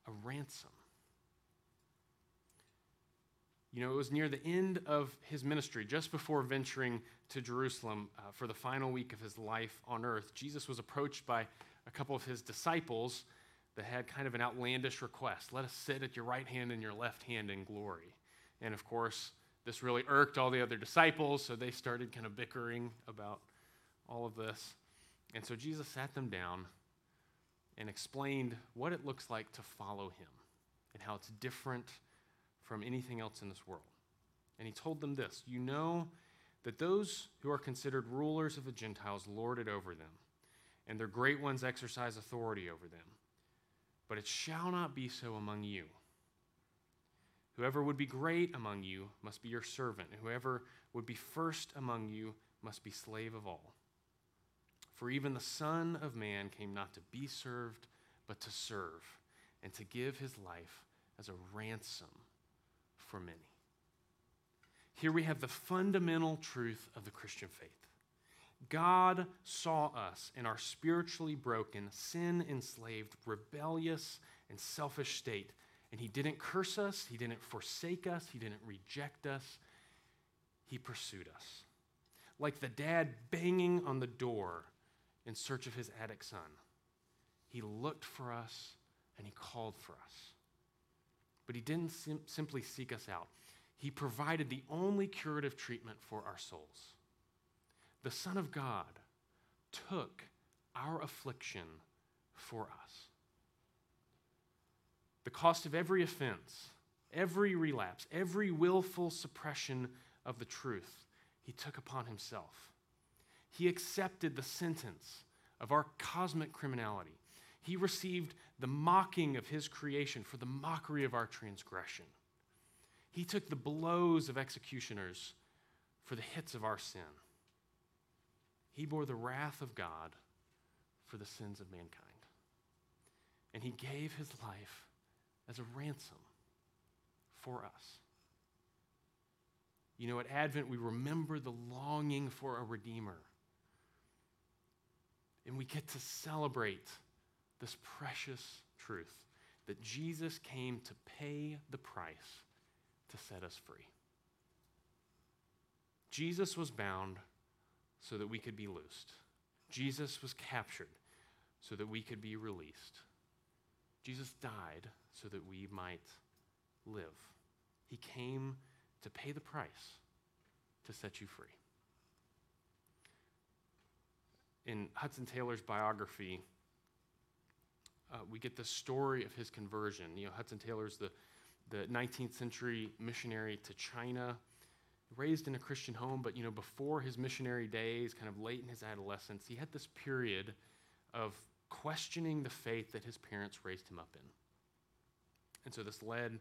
a ransom. You know, it was near the end of his ministry, just before venturing to Jerusalem uh, for the final week of his life on earth. Jesus was approached by a couple of his disciples that had kind of an outlandish request let us sit at your right hand and your left hand in glory. And of course, this really irked all the other disciples, so they started kind of bickering about all of this. And so Jesus sat them down and explained what it looks like to follow him and how it's different from anything else in this world. And he told them this You know that those who are considered rulers of the Gentiles lord it over them, and their great ones exercise authority over them. But it shall not be so among you. Whoever would be great among you must be your servant, and whoever would be first among you must be slave of all. For even the Son of Man came not to be served, but to serve, and to give his life as a ransom for many. Here we have the fundamental truth of the Christian faith. God saw us in our spiritually broken, sin enslaved, rebellious, and selfish state. And He didn't curse us, He didn't forsake us, He didn't reject us. He pursued us. Like the dad banging on the door in search of his addict son, He looked for us and He called for us. But He didn't sim- simply seek us out, He provided the only curative treatment for our souls the Son of God took our affliction for us. The cost of every offense, every relapse, every willful suppression of the truth, he took upon himself. He accepted the sentence of our cosmic criminality. He received the mocking of his creation for the mockery of our transgression. He took the blows of executioners for the hits of our sin. He bore the wrath of God for the sins of mankind. And he gave his life as a ransom for us. You know, at Advent, we remember the longing for a Redeemer. And we get to celebrate this precious truth that Jesus came to pay the price to set us free. Jesus was bound so that we could be loosed. Jesus was captured so that we could be released. Jesus died so that we might live. He came to pay the price to set you free. In Hudson Taylor's biography, uh, we get the story of his conversion. You know, Hudson Taylor's the, the 19th century missionary to China raised in a Christian home, but you know, before his missionary days, kind of late in his adolescence, he had this period of questioning the faith that his parents raised him up in. And so this led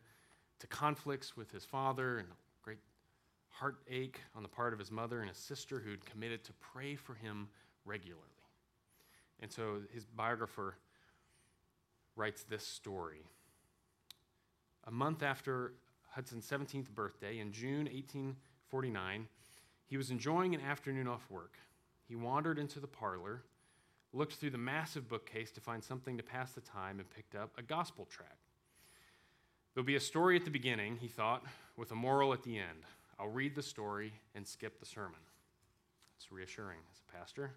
to conflicts with his father and great heartache on the part of his mother and his sister who'd committed to pray for him regularly. And so his biographer writes this story. A month after Hudson's 17th birthday, in June 1849, he was enjoying an afternoon off work. He wandered into the parlor, looked through the massive bookcase to find something to pass the time, and picked up a gospel tract. There'll be a story at the beginning, he thought, with a moral at the end. I'll read the story and skip the sermon. It's reassuring as a pastor.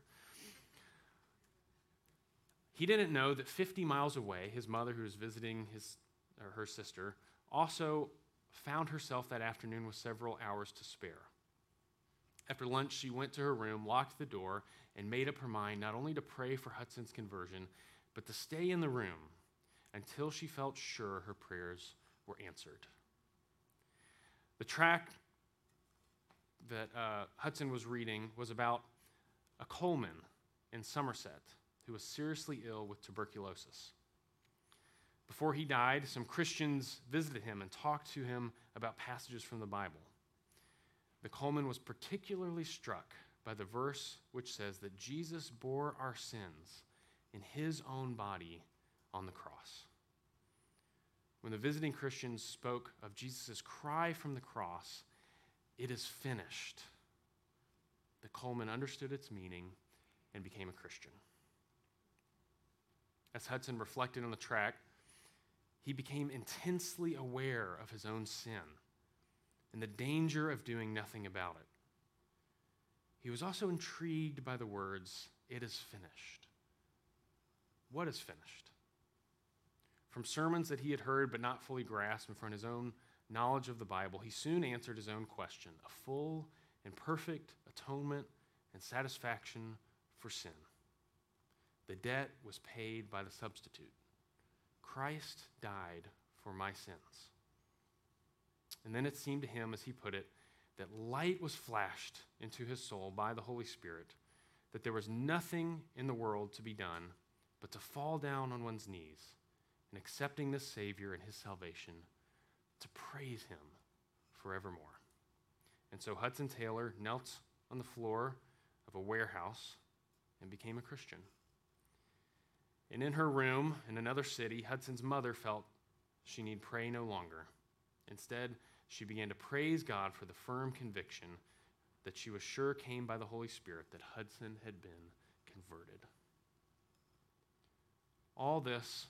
He didn't know that 50 miles away, his mother, who was visiting his, or her sister, also found herself that afternoon with several hours to spare. After lunch, she went to her room, locked the door, and made up her mind not only to pray for Hudson's conversion, but to stay in the room until she felt sure her prayers were answered. The tract that uh, Hudson was reading was about a Coleman in Somerset who was seriously ill with tuberculosis. Before he died, some Christians visited him and talked to him about passages from the Bible. The Coleman was particularly struck by the verse which says that Jesus bore our sins in his own body on the cross. When the visiting Christians spoke of Jesus' cry from the cross, it is finished, the Coleman understood its meaning and became a Christian. As Hudson reflected on the tract, he became intensely aware of his own sin and the danger of doing nothing about it. He was also intrigued by the words, It is finished. What is finished? From sermons that he had heard but not fully grasped, and from his own knowledge of the Bible, he soon answered his own question a full and perfect atonement and satisfaction for sin. The debt was paid by the substitute. Christ died for my sins. And then it seemed to him, as he put it, that light was flashed into his soul by the Holy Spirit, that there was nothing in the world to be done but to fall down on one's knees and accepting this Savior and his salvation, to praise him forevermore. And so Hudson Taylor knelt on the floor of a warehouse and became a Christian. And in her room in another city, Hudson's mother felt she need pray no longer. Instead, she began to praise God for the firm conviction that she was sure came by the Holy Spirit that Hudson had been converted. All this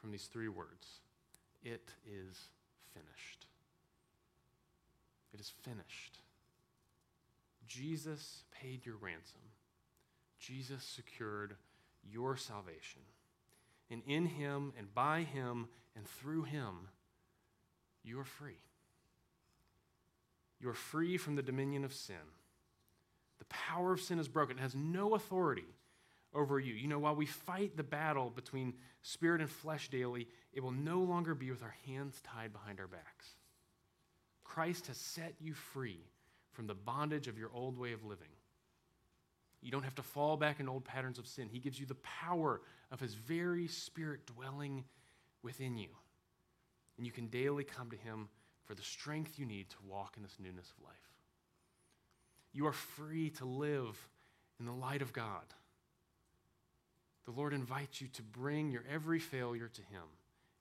from these three words It is finished. It is finished. Jesus paid your ransom. Jesus secured your salvation. And in him and by him and through him, you are free. You are free from the dominion of sin. The power of sin is broken, it has no authority over you. You know, while we fight the battle between spirit and flesh daily, it will no longer be with our hands tied behind our backs. Christ has set you free from the bondage of your old way of living. You don't have to fall back in old patterns of sin. He gives you the power of His very Spirit dwelling within you. And you can daily come to Him for the strength you need to walk in this newness of life. You are free to live in the light of God. The Lord invites you to bring your every failure to Him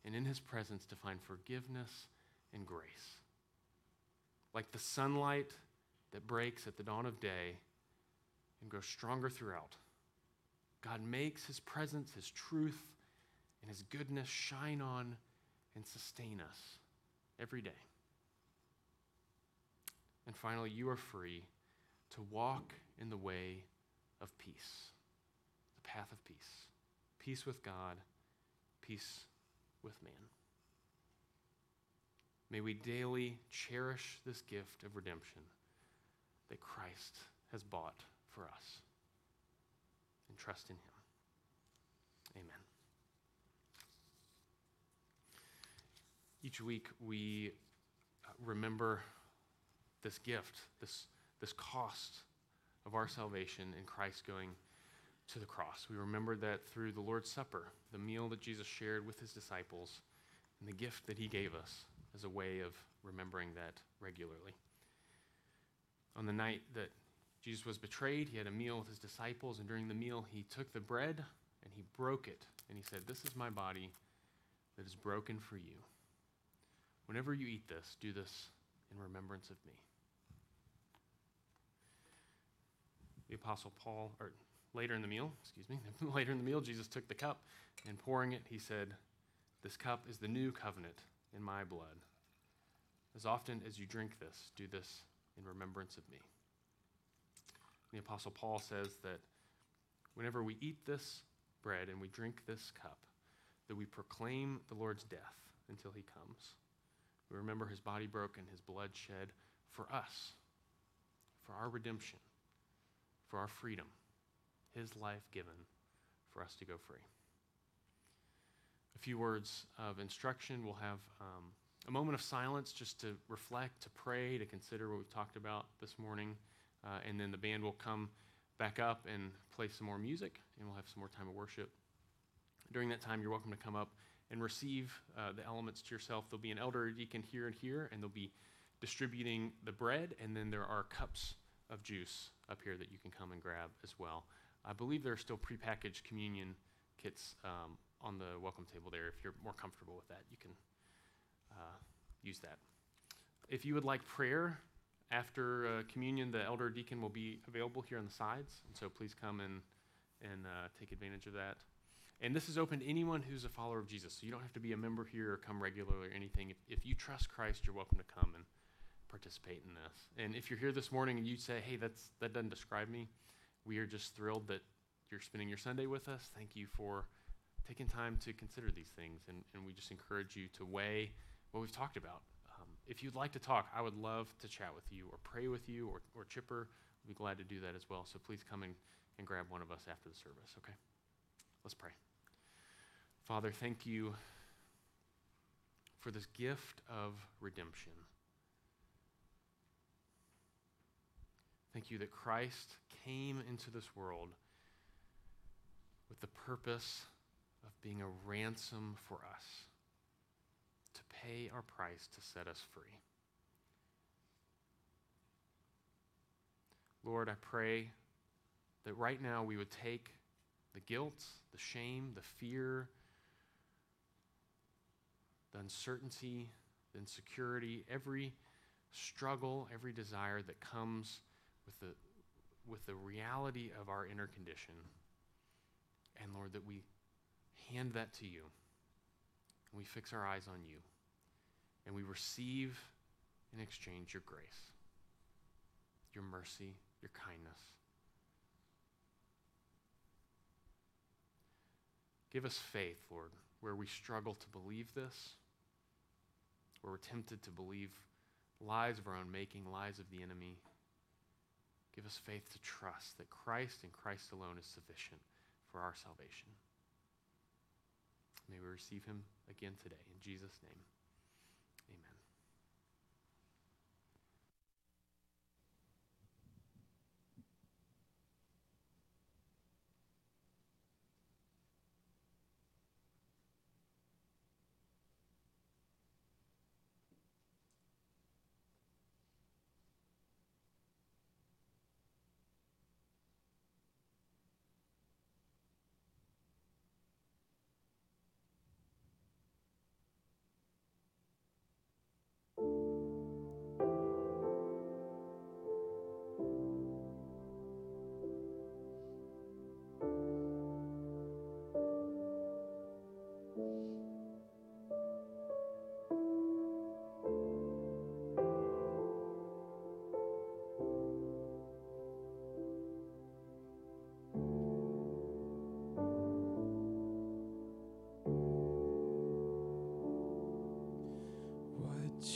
and in His presence to find forgiveness and grace. Like the sunlight that breaks at the dawn of day and grows stronger throughout. God makes his presence, his truth, and his goodness shine on and sustain us every day. And finally, you are free to walk in the way of peace, the path of peace. Peace with God, peace with man. May we daily cherish this gift of redemption that Christ has bought for us and trust in Him. Amen. Each week we uh, remember this gift, this, this cost of our salvation in Christ going to the cross. We remember that through the Lord's Supper, the meal that Jesus shared with his disciples, and the gift that he gave us as a way of remembering that regularly. On the night that Jesus was betrayed, he had a meal with his disciples, and during the meal, he took the bread and he broke it, and he said, This is my body that is broken for you. Whenever you eat this, do this in remembrance of me. The Apostle Paul, or later in the meal, excuse me, later in the meal, Jesus took the cup and pouring it, he said, This cup is the new covenant in my blood. As often as you drink this, do this in remembrance of me. The Apostle Paul says that whenever we eat this bread and we drink this cup, that we proclaim the Lord's death until he comes. We remember his body broken, his blood shed for us, for our redemption, for our freedom, his life given for us to go free. A few words of instruction. We'll have um, a moment of silence just to reflect, to pray, to consider what we've talked about this morning. Uh, and then the band will come back up and play some more music, and we'll have some more time of worship. During that time, you're welcome to come up and receive uh, the elements to yourself. There'll be an elder deacon here and here, and they'll be distributing the bread, and then there are cups of juice up here that you can come and grab as well. I believe there are still prepackaged communion kits um, on the welcome table there. If you're more comfortable with that, you can uh, use that. If you would like prayer after uh, communion, the elder deacon will be available here on the sides, and so please come and, and uh, take advantage of that. And this is open to anyone who's a follower of Jesus, so you don't have to be a member here or come regularly or anything. If, if you trust Christ, you're welcome to come and participate in this. And if you're here this morning and you say, hey, that's, that doesn't describe me, we are just thrilled that you're spending your Sunday with us. Thank you for taking time to consider these things, and, and we just encourage you to weigh what we've talked about. Um, if you'd like to talk, I would love to chat with you or pray with you or, or Chipper. We'd be glad to do that as well. So please come and, and grab one of us after the service, okay? Let's pray. Father, thank you for this gift of redemption. Thank you that Christ came into this world with the purpose of being a ransom for us, to pay our price to set us free. Lord, I pray that right now we would take the guilt, the shame, the fear, the uncertainty, the insecurity, every struggle, every desire that comes with the, with the reality of our inner condition. And Lord, that we hand that to you. And we fix our eyes on you. And we receive in exchange your grace, your mercy, your kindness. Give us faith, Lord, where we struggle to believe this, where we're tempted to believe lies of our own making, lies of the enemy. Give us faith to trust that Christ and Christ alone is sufficient for our salvation. May we receive him again today. In Jesus' name,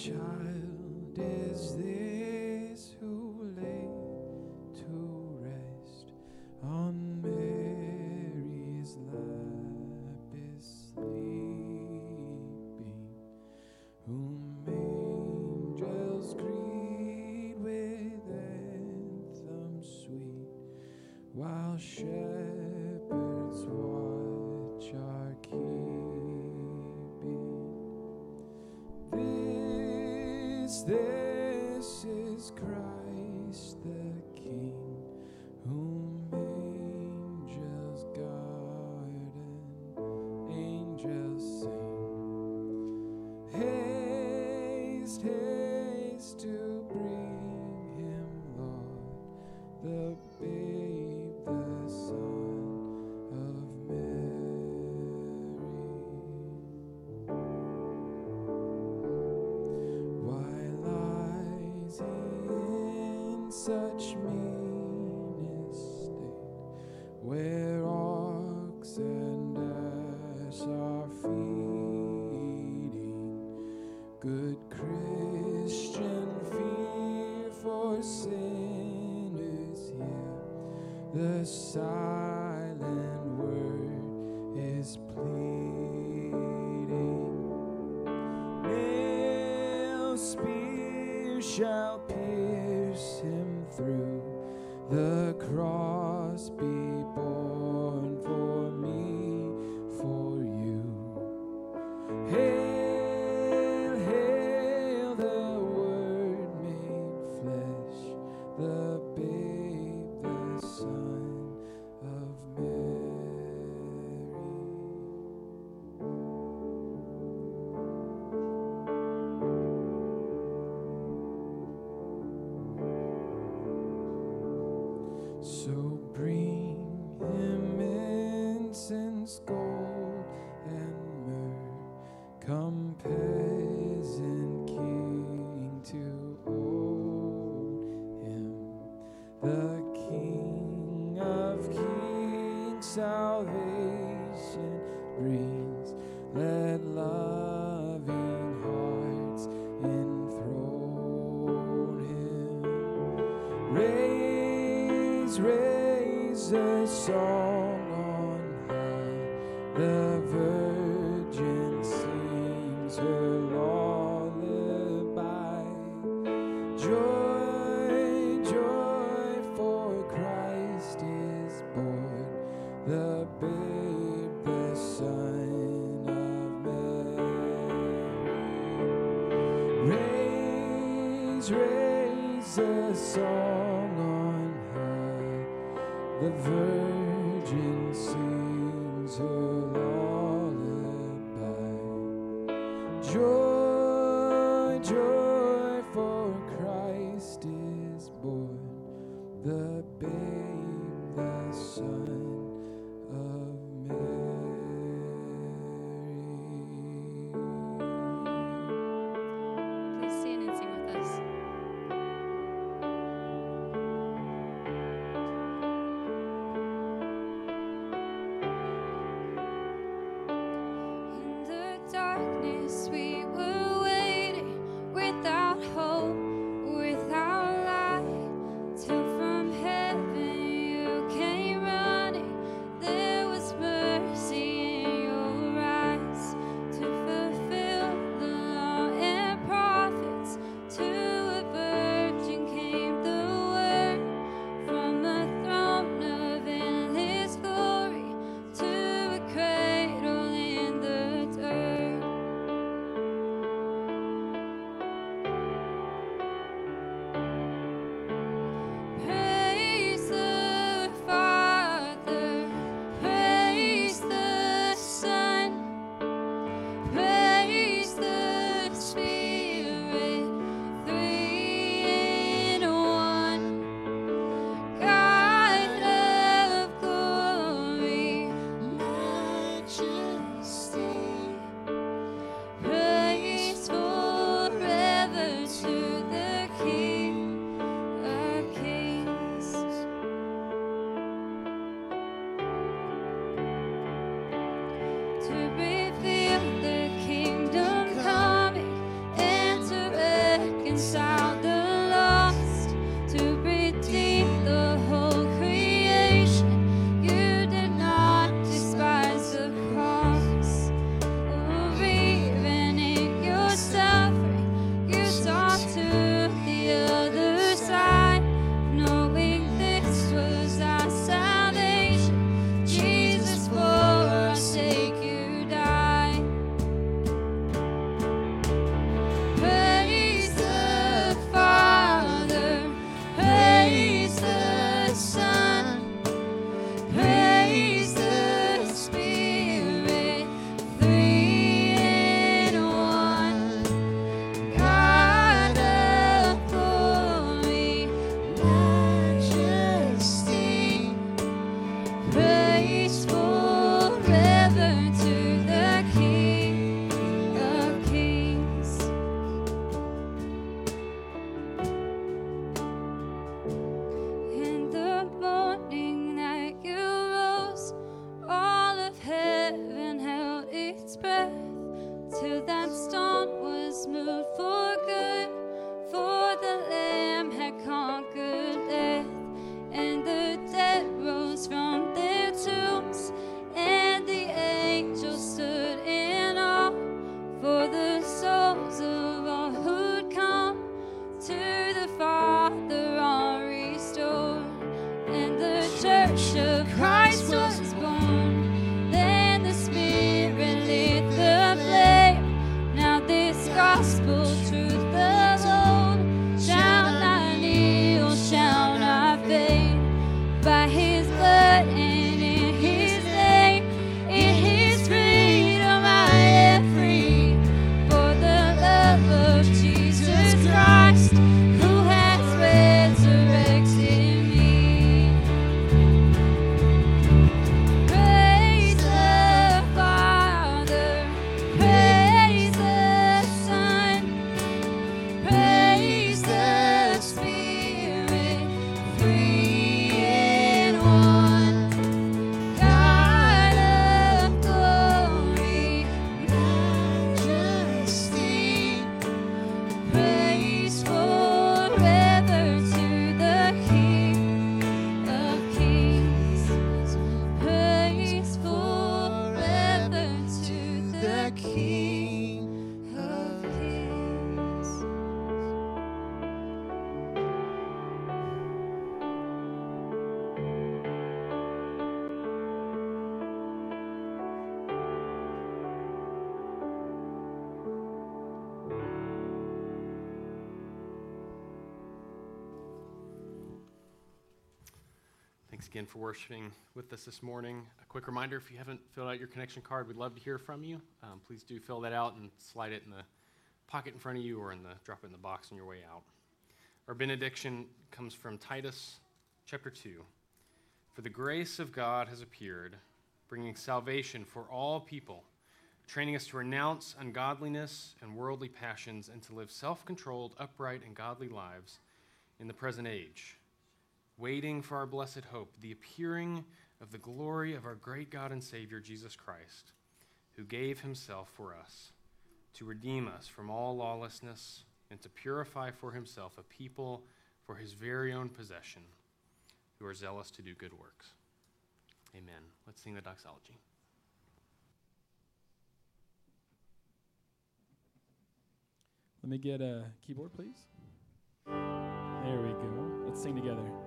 child is shall pierce him through. The cross be Joy, Thanks again for worshiping with us this morning. A quick reminder if you haven't filled out your connection card, we'd love to hear from you. Um, please do fill that out and slide it in the pocket in front of you or in the drop it in the box on your way out. Our benediction comes from Titus chapter 2. For the grace of God has appeared, bringing salvation for all people, training us to renounce ungodliness and worldly passions and to live self controlled, upright, and godly lives in the present age, waiting for our blessed hope, the appearing of the glory of our great God and Savior, Jesus Christ, who gave himself for us to redeem us from all lawlessness and to purify for himself a people for his very own possession who are zealous to do good works. Amen. Let's sing the doxology. Let me get a keyboard, please. There we go. Let's sing together.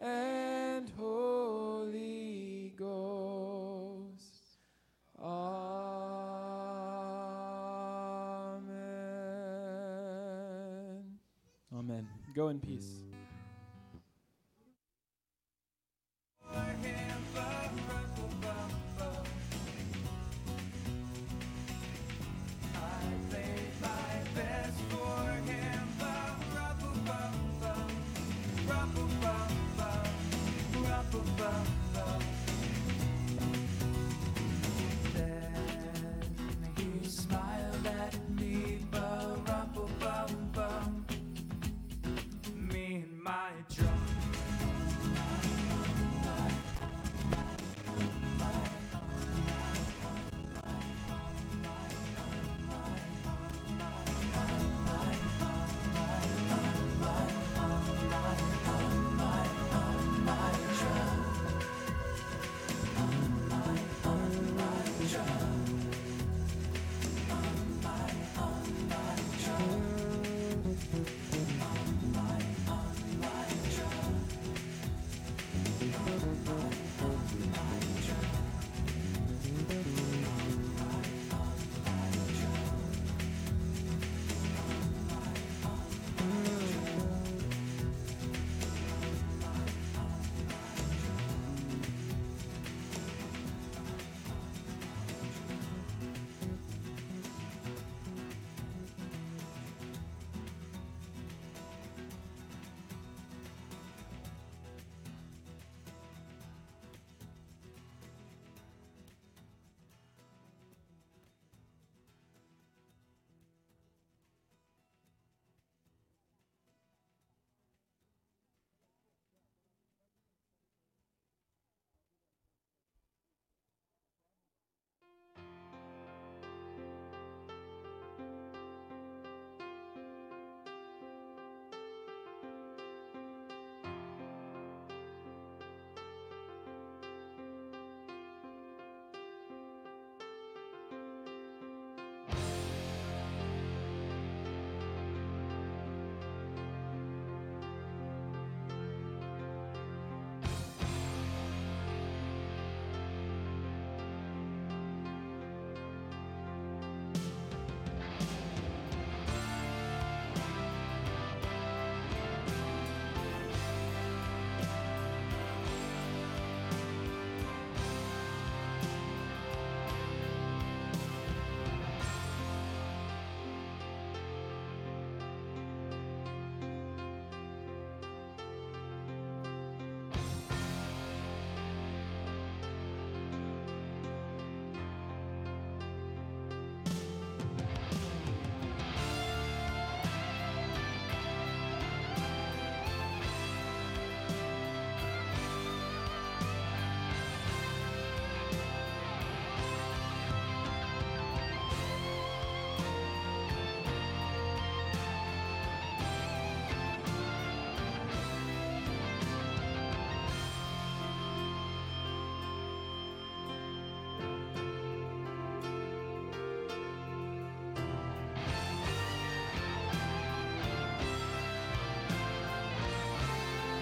and Holy Ghost. Amen. Amen. Go in peace.